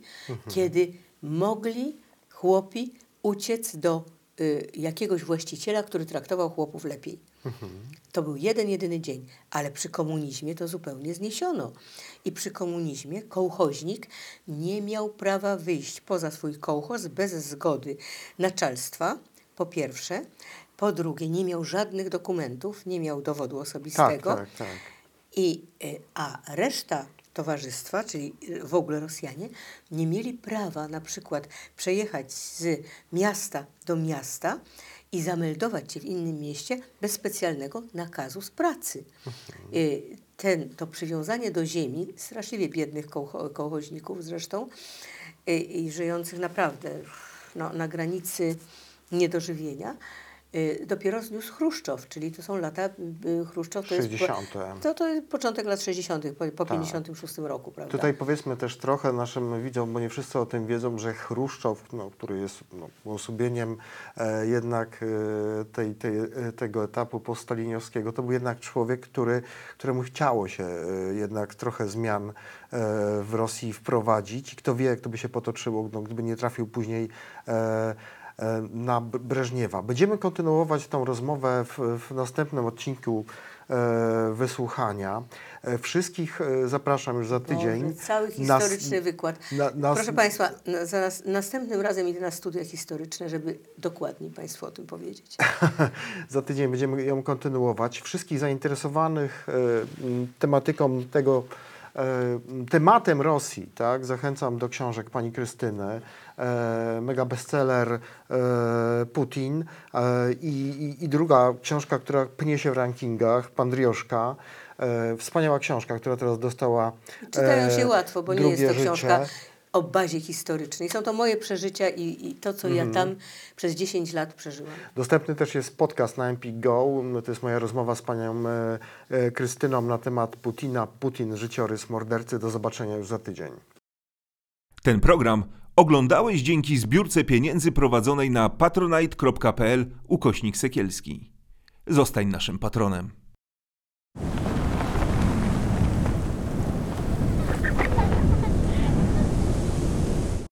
kiedy mogli chłopi uciec do y, jakiegoś właściciela, który traktował chłopów lepiej. To był jeden, jedyny dzień, ale przy komunizmie to zupełnie zniesiono. I przy komunizmie kołchoźnik nie miał prawa wyjść poza swój kołchoz bez zgody naczelstwa, po pierwsze. Po drugie, nie miał żadnych dokumentów, nie miał dowodu Tak, osobistego. tak, tak. I, y, a reszta towarzystwa, czyli y, w ogóle Rosjanie, nie mieli prawa na przykład przejechać z miasta do miasta i zameldować się w innym mieście bez specjalnego nakazu z pracy. Y, Ten, to przywiązanie do ziemi, straszliwie biednych kołcho, kołchoźników zresztą, y, i żyjących naprawdę no, na granicy niedożywienia, dopiero zniósł Chruszczow, czyli to są lata, y, Chruszczow to jest... 60. To, to jest początek lat 60., po, po Tak. 56 roku, prawda? Tutaj powiedzmy też trochę naszym widzom, bo nie wszyscy o tym wiedzą, że Chruszczow, no, który jest no, uosobieniem e, jednak e, tej, tej, e, tego etapu postaliniowskiego, to był jednak człowiek, który, któremu chciało się e, jednak trochę zmian e, w Rosji wprowadzić. I kto wie, jak to by się potoczyło, no, gdyby nie trafił później e, na B- Breżniewa. Będziemy kontynuować tą rozmowę w, w następnym odcinku e, wysłuchania. E, Wszystkich e, zapraszam już za tydzień. Boże, cały Nas- historyczny wykład. na- nas- Proszę Państwa, na, zaraz, następnym razem idę na studia historyczne, żeby dokładniej Państwu o tym powiedzieć. Za tydzień będziemy ją kontynuować. Wszystkich zainteresowanych e, tematyką tego, e, tematem Rosji, tak, zachęcam do książek pani Krystyny. E, mega bestseller e, Putin e, i, i, i druga książka, która pnie się w rankingach, Pan Drioszka. E, wspaniała książka, która teraz dostała Czytają e, się łatwo, bo nie jest to książka życie. O bazie historycznej. Są to moje przeżycia i, i to, co Mhm. ja tam przez 10 lat przeżyłam. Dostępny też jest podcast na Empik Go. No, To jest moja rozmowa z panią e, e, Krystyną na temat Putina. Putin, życiorys mordercy. Do zobaczenia już za tydzień. Ten program oglądałeś dzięki zbiórce pieniędzy prowadzonej na patronite.pl ukośnik sekielski. Zostań naszym patronem.